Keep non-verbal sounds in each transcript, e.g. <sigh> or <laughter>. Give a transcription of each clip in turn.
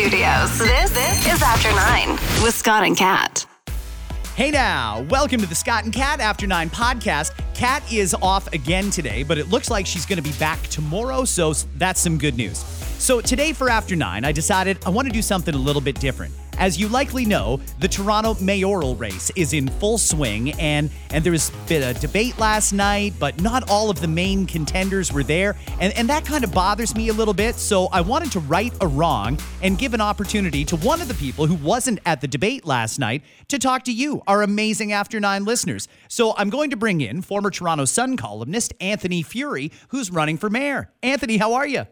studios. This, this is After Nine with Scott and Kat. Hey now, welcome to the Scott and Kat After Nine podcast. Kat is off again today, but it looks like she's going to be back tomorrow, so that's some good news. So today for After Nine, I decided I want to do something a little bit different. As you likely know, the Toronto mayoral race is in full swing, and and there was a debate last night, but not all of the main contenders were there, and and that kind of bothers me a little bit. So I wanted to right a wrong and give an opportunity to one of the people who wasn't at the debate last night to talk to you, our amazing After Nine listeners. So I'm going to bring in former Toronto Sun columnist Anthony Furey, who's running for mayor. Anthony, how are you?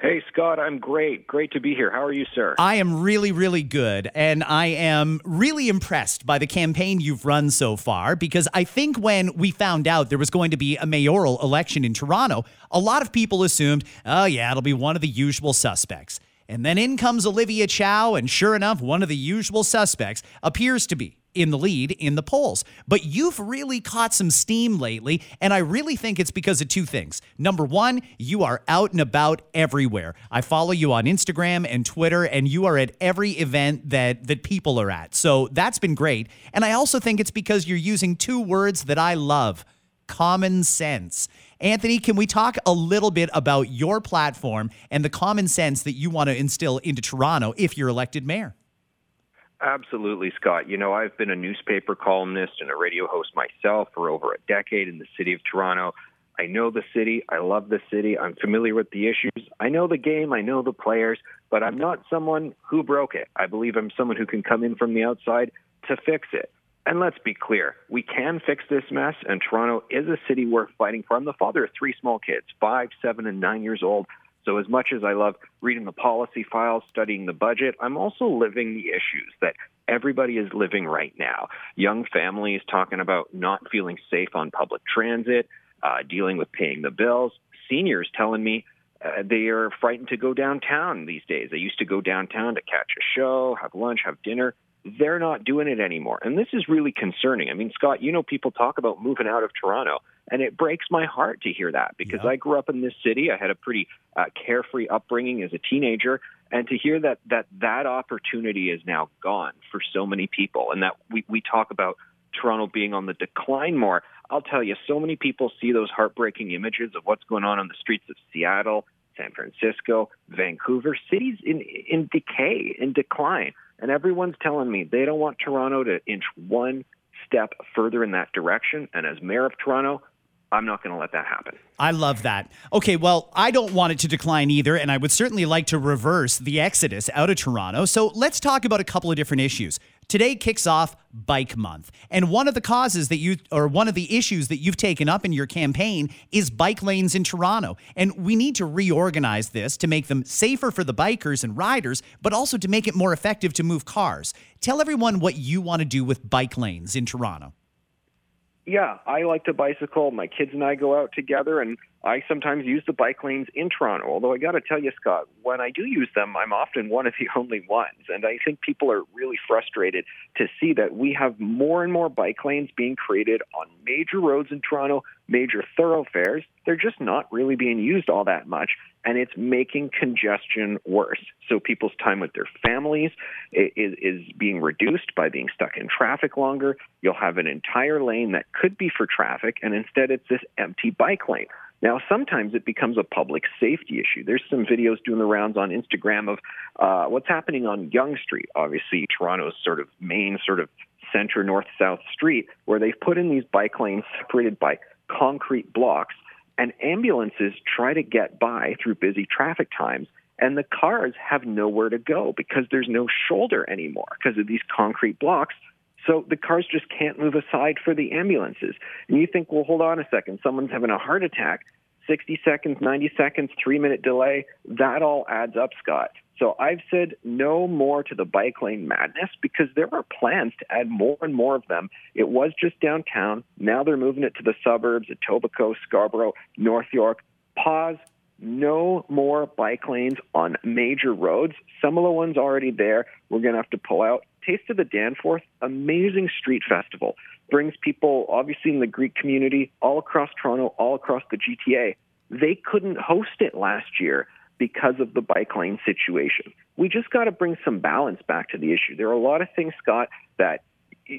Hey, Scott, I'm great. Great to be here. How are you, sir? I am really, really good. And I am really impressed by the campaign you've run so far because I think when we found out there was going to be a mayoral election in Toronto, a lot of people assumed, oh, yeah, it'll be one of the usual suspects. And then in comes Olivia Chow, and sure enough, one of the usual suspects appears to be in the lead in the polls. But you've really caught some steam lately, and I really think it's because of two things. Number one, you are out and about everywhere. I follow you on Instagram and Twitter, and you are at every event that that people are at. So that's been great. And I also think it's because you're using two words that I love common sense. Anthony, can we talk a little bit about your platform and the common sense that you want to instill into Toronto if you're elected mayor? Absolutely, Scott. You know, I've been a newspaper columnist and a radio host myself for over a decade in the city of Toronto. I know the city. I love the city. I'm familiar with the issues. I know the game. I know the players, but I'm not someone who broke it. I believe I'm someone who can come in from the outside to fix it. And let's be clear, we can fix this mess, and Toronto is a city worth fighting for. I'm the father of three small kids, five, seven, and nine years old. So, as much as I love reading the policy files, studying the budget, I'm also living the issues that everybody is living right now. Young families talking about not feeling safe on public transit, uh, dealing with paying the bills, seniors telling me uh, they are frightened to go downtown these days. They used to go downtown to catch a show, have lunch, have dinner they're not doing it anymore. And this is really concerning. I mean, Scott, you know, people talk about moving out of Toronto, and it breaks my heart to hear that because yeah. I grew up in this city. I had a pretty uh, carefree upbringing as a teenager. And to hear that, that that opportunity is now gone for so many people, and that we, we talk about Toronto being on the decline more, I'll tell you, so many people see those heartbreaking images of what's going on on the streets of Seattle, San Francisco, Vancouver, cities in, in decay, in decline. And everyone's telling me they don't want Toronto to inch one step further in that direction. And as mayor of Toronto, I'm not going to let that happen. I love that. Okay, well, I don't want it to decline either, and I would certainly like to reverse the exodus out of Toronto. So let's talk about a couple of different issues. Today kicks off Bike Month. And one of the causes that you, or one of the issues that you've taken up in your campaign is bike lanes in Toronto. And we need to reorganize this to make them safer for the bikers and riders, but also to make it more effective to move cars. Tell everyone what you want to do with bike lanes in Toronto. Yeah, I like to bicycle. My kids and I go out together, and I sometimes use the bike lanes in Toronto. Although I got to tell you, Scott, when I do use them, I'm often one of the <laughs> only ones. And I think people are really frustrated to see that we have more and more bike lanes being created on major roads in Toronto, major thoroughfares. They're just not really being used all that much, and it's making congestion worse. So people's time with their families is, is being reduced by being stuck in traffic longer. You'll have an entire lane that could be for traffic, and instead it's this empty bike lane. Now, sometimes it becomes a public safety issue. There's some videos doing the rounds on Instagram of uh, what's happening on Yonge Street, obviously Toronto's sort of main sort of center north south street, where they've put in these bike lanes separated by concrete blocks, and ambulances try to get by through busy traffic times. And the cars have nowhere to go because there's no shoulder anymore because of these concrete blocks. So the cars just can't move aside for the ambulances. And you think, well, hold on a second, someone's having a heart attack. 60 seconds, 90 seconds, three minute delay, that all adds up, Scott. So I've said no more to the bike lane madness because there are plans to add more and more of them. It was just downtown. Now they're moving it to the suburbs, Etobicoke, Scarborough, North York. Pause. No more bike lanes on major roads. Some of the ones already there, we're going to have to pull out. Taste of the Danforth, amazing street festival. Brings people, obviously, in the Greek community all across Toronto, all across the GTA. They couldn't host it last year because of the bike lane situation. We just got to bring some balance back to the issue. There are a lot of things, Scott, that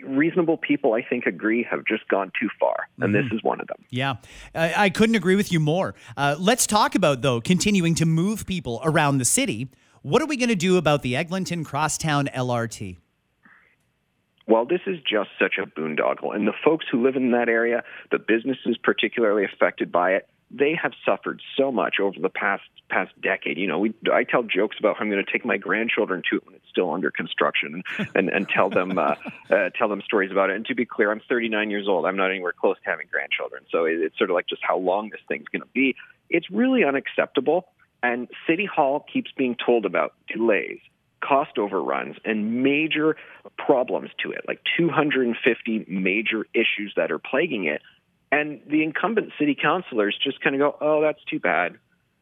reasonable people, I think, agree have just gone too far, and mm-hmm. this is one of them. Yeah, I, I couldn't agree with you more. Uh, let's talk about, though, continuing to move people around the city. What are we going to do about the Eglinton Crosstown LRT? Well, this is just such a boondoggle, and the folks who live in that area, the businesses particularly affected by it, they have suffered so much over the past past decade. You know, we I tell jokes about how I'm going to take my grandchildren to it when it's still under construction, and <laughs> and, and tell them uh, uh, tell them stories about it. And to be clear, I'm 39 years old. I'm not anywhere close to having grandchildren, so it, it's sort of like just how long this thing's going to be. It's really unacceptable, and City Hall keeps being told about delays, cost overruns and major problems to it, like 250 major issues that are plaguing it. And the incumbent city councilors just kind of go, oh, that's too bad.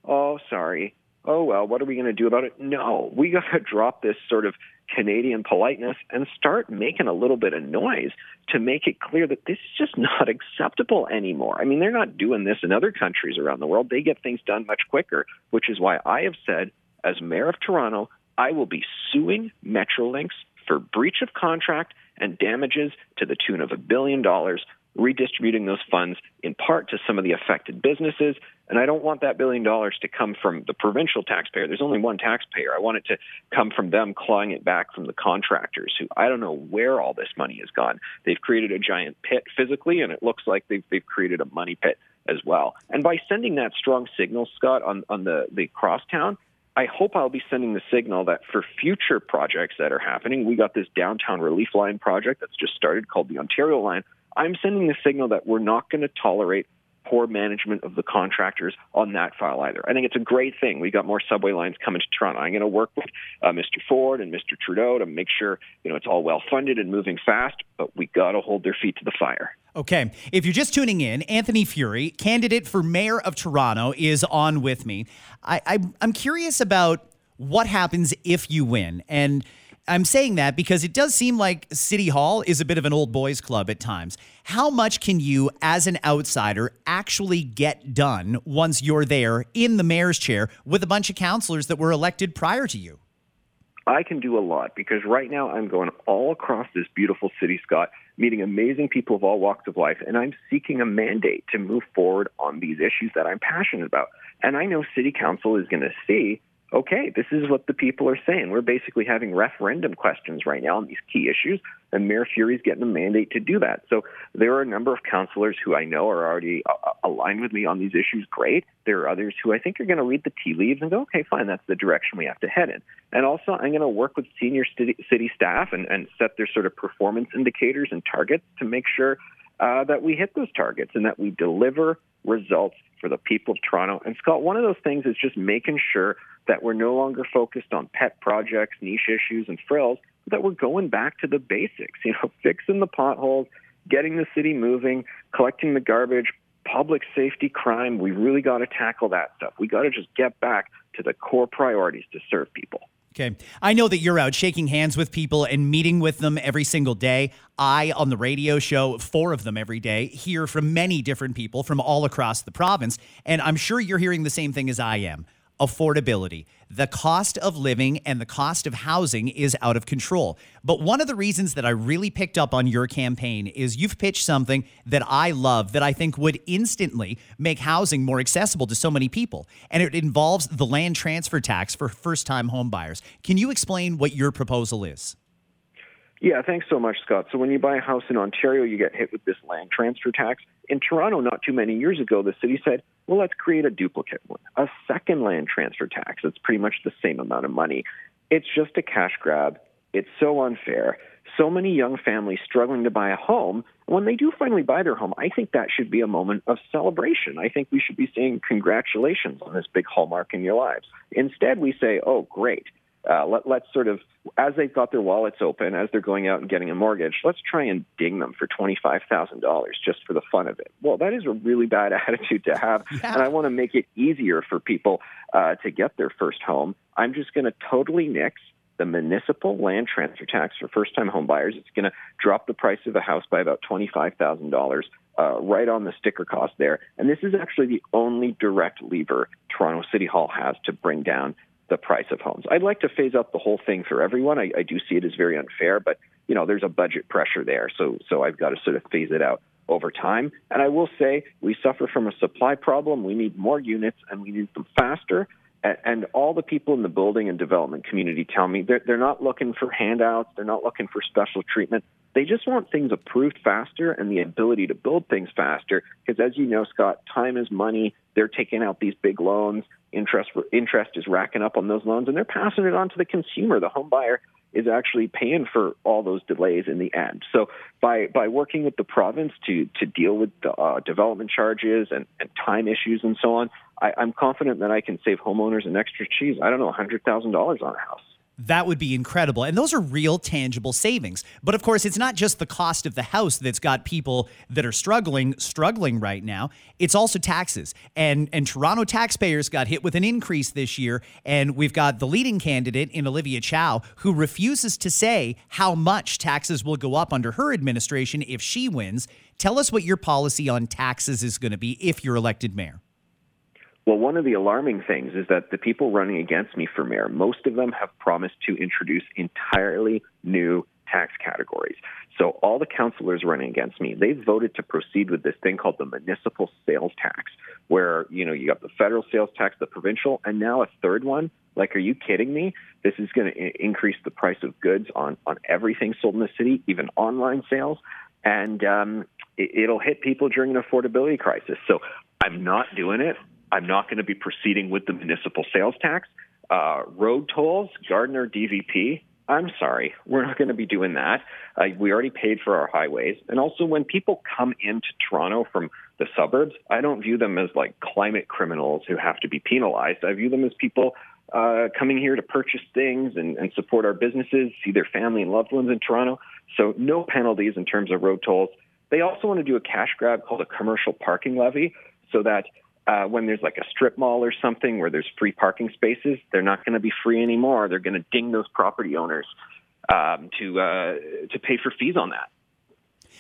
Oh, sorry. Oh, well, what are we going to do about it? No, we got to <laughs> drop this sort of Canadian politeness and start making a little bit of noise to make it clear that this is just <laughs> not acceptable anymore. I mean, they're not doing this in other countries around the world. They get things done much quicker, which is why I have said, as mayor of Toronto, I will be suing Metrolinx for breach of contract and damages to the tune of a billion dollars, redistributing those funds in part to some of the affected businesses. And I don't want that billion dollars to come from the provincial taxpayer. There's only one taxpayer. I want it to come from them clawing it back from the contractors who I don't know where all this money has gone. They've created a giant pit physically, and it looks like they've, they've created a money pit as well. And by sending that strong signal, Scott, on, on the, the crosstown, I hope I'll be sending the signal that for future projects that are happening, we got this downtown relief line project that's just started called the Ontario Line. I'm sending the signal that we're not going to tolerate poor management of the contractors on that file either. I think it's a great thing. We got more subway lines coming to Toronto. I'm going to work with uh, Mr. Ford and Mr. Trudeau to make sure you know it's all well funded and moving fast. But we got to hold their feet to the fire. Okay. If you're just tuning in, Anthony Furey, candidate for mayor of Toronto, is on with me. I, I I'm curious about what happens if you win and I'm saying that because it does seem like City Hall is a bit of an old boys club at times. How much can you, as an outsider, actually get done once you're there in the mayor's chair with a bunch of councilors that were elected prior to you? I can do a lot because right now I'm going all across this beautiful city, Scott, meeting amazing people of all walks of life, and I'm seeking a mandate to move forward on these issues that I'm passionate about. And I know City Council is going to see okay, this is what the people are saying. We're basically having referendum questions right now on these key issues, and Mayor Furey's getting a mandate to do that. So there are a number of councillors who I know are already uh, uh, aligned with me on these issues. Great. There are others who I think are going to read the tea leaves and go, okay, fine, that's the direction we have to head in. And also, I'm going to work with senior city, city staff and, and set their sort of performance indicators and targets to make sure uh, that we hit those targets and that we deliver results for the people of Toronto. And Scott, one of those things is just making sure that we're no longer focused on pet projects, niche issues, and frills, but that we're going back to the basics, you know, <laughs> fixing the potholes, getting the city moving, collecting the garbage, public safety crime. We really got to tackle that stuff. We got to just get back to the core priorities to serve people. Okay. I know that you're out shaking hands with people and meeting with them every single day. I, on the radio show, four of them every day, hear from many different people from all across the province. And I'm sure you're hearing the same thing as I am affordability. The cost of living and the cost of housing is out of control. But one of the reasons that I really picked up on your campaign is you've pitched something that I love that I think would instantly make housing more accessible to so many people. And it involves the land transfer tax for first time homebuyers. Can you explain what your proposal is? Yeah, thanks so much, Scott. So when you buy a house in Ontario, you get hit with this land transfer tax. In Toronto, not too many years ago, the city said, well, let's create a duplicate one, a second land transfer tax. It's pretty much the same amount of money. It's just a cash grab. It's so unfair. So many young families struggling to buy a home. When they do finally buy their home, I think that should be a moment of celebration. I think we should be saying congratulations on this big hallmark in your lives. Instead, we say, oh, great uh, let, let's sort of, as they've got their wallets open, as they're going out and getting a mortgage, let's try and ding them for $25,000 just for the fun of it. Well, that is a really bad <laughs> attitude to have. Yeah. And I want to make it easier for people uh, to get their first home. I'm just going to totally nix the municipal land transfer tax for first time home buyers. It's going to drop the price of a house by about $25,000. uh, right on the sticker cost there. And this is actually the only direct lever Toronto City Hall has to bring down the price of homes. I'd like to phase up the whole thing for everyone. I, I do see it as very unfair, but you know, there's a budget pressure there, so so I've got to sort of phase it out over time. And I will say we suffer from a supply problem. We need more units and we need them faster. And, all the people in the building and development community tell me they're, they're not looking for handouts. They're not looking for special treatment. They just want things approved faster and the ability to build things faster. Because as you know, Scott, time is money. They're taking out these big loans. Interest interest is racking up on those loans, and they're passing it on to the consumer. The home buyer is actually paying for all those delays in the end. So by by working with the province to to deal with the uh, development charges and, and time issues and so on, I, I'm confident that I can save homeowners an extra cheese. I don't know, hundred thousand dollars on a house. That would be incredible. And those are real tangible savings. But of course, it's not just the cost of the house that's got people that are struggling struggling right now. It's also taxes. And and Toronto taxpayers got hit with an increase this year and we've got the leading candidate in Olivia Chow who refuses to say how much taxes will go up under her administration if she wins. Tell us what your policy on taxes is going to be if you're elected mayor. Well, one of the alarming things is that the people running against me for mayor, most of them have promised to introduce entirely new tax categories. So all the councilors running against me, they voted to proceed with this thing called the municipal sales tax, where you know you got the federal sales tax, the provincial, and now a third one. Like, are you kidding me? This is going to increase the price of goods on on everything sold in the city, even online sales, and um, it, it'll hit people during an affordability crisis. So I'm not doing it. I'm not going to be proceeding with the municipal sales tax. Uh, road tolls, Gardiner DVP. I'm sorry, we're not going to be doing that. Uh, we already paid for our highways. And also, when people come into Toronto from the suburbs, I don't view them as like climate criminals who have to be penalized. I view them as people uh, coming here to purchase things and, and support our businesses, see their family and loved ones in Toronto. So, no penalties in terms of road tolls. They also want to do a cash grab called a commercial parking levy so that uh, when there's like a strip mall or something where there's free parking spaces, they're not going to be free anymore. They're going to ding those property owners um, to uh, to pay for fees on that.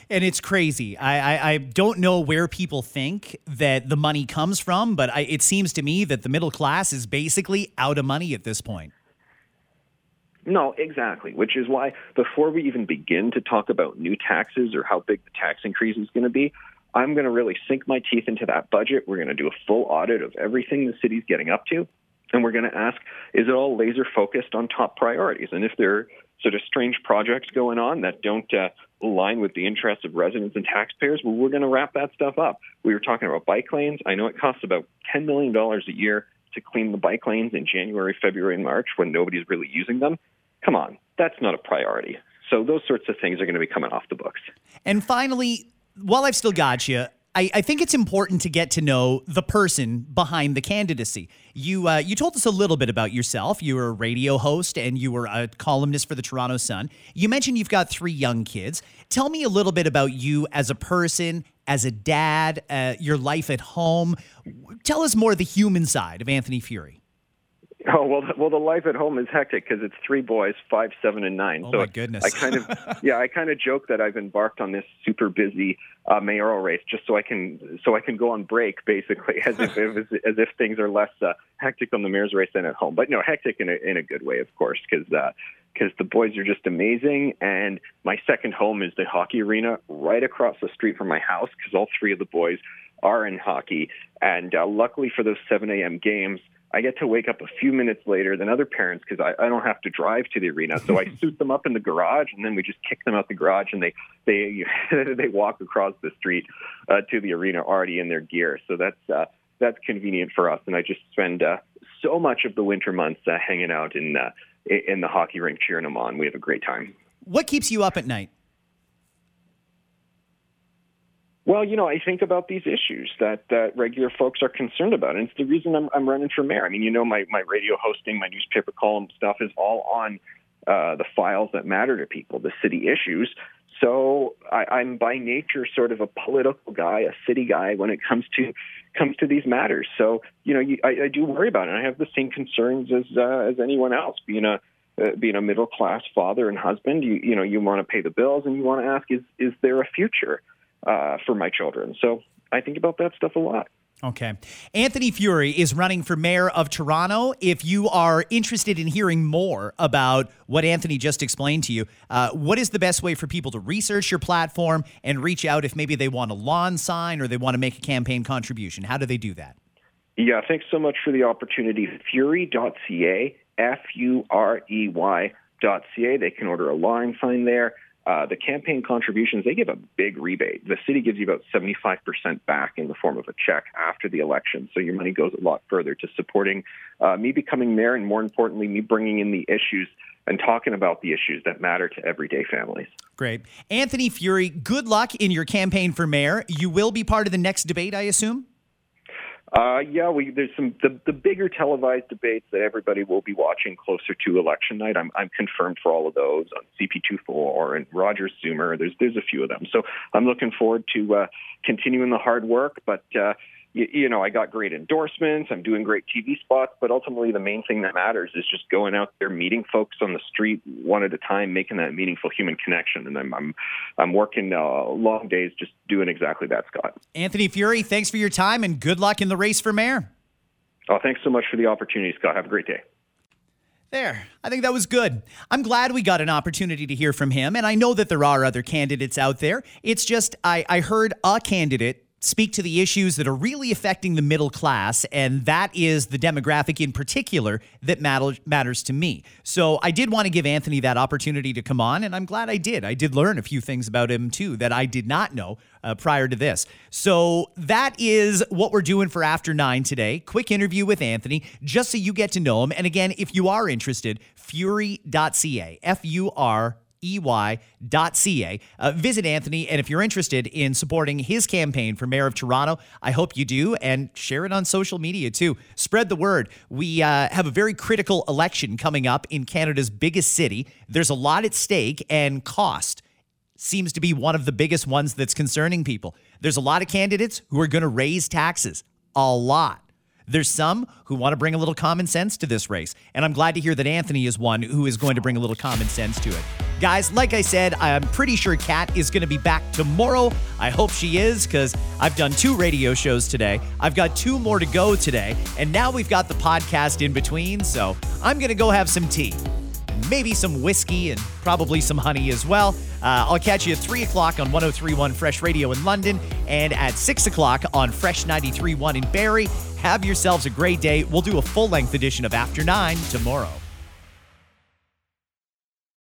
And it's crazy. I, I, I, don't know where people think that the money comes from, but I, it seems to me that the middle class is basically out of money at this point. No, exactly. Which is why before we even begin to talk about new taxes or how big the tax increase is going to be, I'm going to really sink my teeth into that budget. We're going to do a full audit of everything the city's getting up to. And we're going to ask, is it all laser focused on top priorities? And if there are sort of strange projects going on that don't uh, align with the interests of residents and taxpayers, well, we're going to wrap that stuff up. We were talking about bike lanes. I know it costs about $10 million a year to clean the bike lanes in January, February, and March when nobody's really using them. Come on, that's not a priority. So those sorts of things are going to be coming off the books. And finally, while I've still got you, I, I, think it's important to get to know the person behind the candidacy. You uh, you told us a little bit about yourself. You were a radio host and you were a columnist for the Toronto Sun. You mentioned you've got three young kids. Tell me a little bit about you as a person, as a dad, uh, your life at home. Tell us more of the human side of Anthony Furey. Oh well, well, the life at home is hectic because it's three boys, five, seven, and nine. Oh so my goodness! I kind of, <laughs> yeah, I kind of joke that I've embarked on this super busy uh, mayoral race just so I can, so I can go on break, basically, as if as, as if things are less uh, hectic on the mayor's race than at home. But no, hectic in a in a good way, of course, because because uh, the boys are just amazing. And my second home is the hockey arena right across the street from my house because all three of the boys are in hockey. And uh, luckily for those 7 a.m. games I get to wake up a few minutes later than other parents because I, I don't have to drive to the arena. So I <laughs> suit them up in the garage, and then we just kick them out the garage, and they they <laughs> they walk across the street uh, to the arena already in their gear. So that's uh, that's convenient for us. And I just spend uh, so much of the winter months uh, hanging out in uh, in the hockey rink cheering them on. We have a great time. What keeps you up at night? Well, you know, I think about these issues that, that regular folks are concerned about, and it's the reason I'm, I'm running for mayor. I mean, you know, my, my radio hosting, my newspaper column stuff is all on uh, the files that matter to people, the city issues. So I, I'm by nature sort of a political guy, a city guy when it comes to comes to these matters. So you know, you, I, I do worry about it. I have the same concerns as uh, as anyone else. Being a uh, being a middle class father and husband, you you know, you want to pay the bills and you want to ask, is is there a future? Uh, for my children. So I think about that stuff a lot. Okay. Anthony Furey is running for mayor of Toronto. If you are interested in hearing more about what Anthony just explained to you, uh, what is the best way for people to research your platform and reach out if maybe they want a lawn sign or they want to make a campaign contribution? How do they do that? Yeah, thanks so much for the opportunity. Furey.ca, F U R E Y.ca. They can order a lawn sign there. Uh, the campaign contributions, they give a big rebate. The city gives you about 75% back in the form of a check after the election. So your money goes a lot further to supporting uh, me becoming mayor and, more importantly, me bringing in the issues and talking about the issues that matter to everyday families. Great. Anthony Furey, good luck in your campaign for mayor. You will be part of the next debate, I assume? Uh, yeah, we, there's some the, the bigger televised debates that everybody will be watching closer to election night. I'm I'm confirmed for all of those on CP24 and Roger Zoomer. There's there's a few of them, so I'm looking forward to uh, continuing the hard work. But uh, you, you know, I got great endorsements. I'm doing great TV spots, but ultimately the main thing that matters is just going out there, meeting folks on the street one at a time, making that meaningful human connection. And I'm I'm, I'm working uh, long days just doing exactly that, Scott. Anthony Furey, thanks for your time and good luck in the race for mayor. Oh, thanks so much for the opportunity, Scott. Have a great day. There. I think that was good. I'm glad we got an opportunity to hear from him. And I know that there are other candidates out there. It's just, I, I heard a candidate speak to the issues that are really affecting the middle class, and that is the demographic in particular that matter, matters to me. So I did want to give Anthony that opportunity to come on, and I'm glad I did. I did learn a few things about him too that I did not know uh, prior to this. So that is what we're doing for After Nine today. Quick interview with Anthony, just so you get to know him. And again, if you are interested, furey.ca, F U R ey.ca. Uh, visit Anthony, and if you're interested in supporting his campaign for mayor of Toronto, I hope you do, and share it on social media too. Spread the word. We uh, have a very critical election coming up in Canada's biggest city. There's a lot at stake, and cost seems to be one of the biggest ones that's concerning people. There's a lot of candidates who are going to raise taxes, a lot. There's some who want to bring a little common sense to this race. And I'm glad to hear that Anthony is one who is going to bring a little common sense to it. Guys, like I said, I'm pretty sure Kat is going to be back tomorrow. I hope she is because I've done two radio shows today. I've got two more to go today. And now we've got the podcast in between. So I'm going to go have some tea maybe some whiskey and probably some honey as well. Uh, I'll catch you at 3 o'clock on 1031 Fresh Radio in London and at 6 o'clock on Fresh 93.1 in Barrie. Have yourselves a great day. We'll do a full length edition of After Nine tomorrow.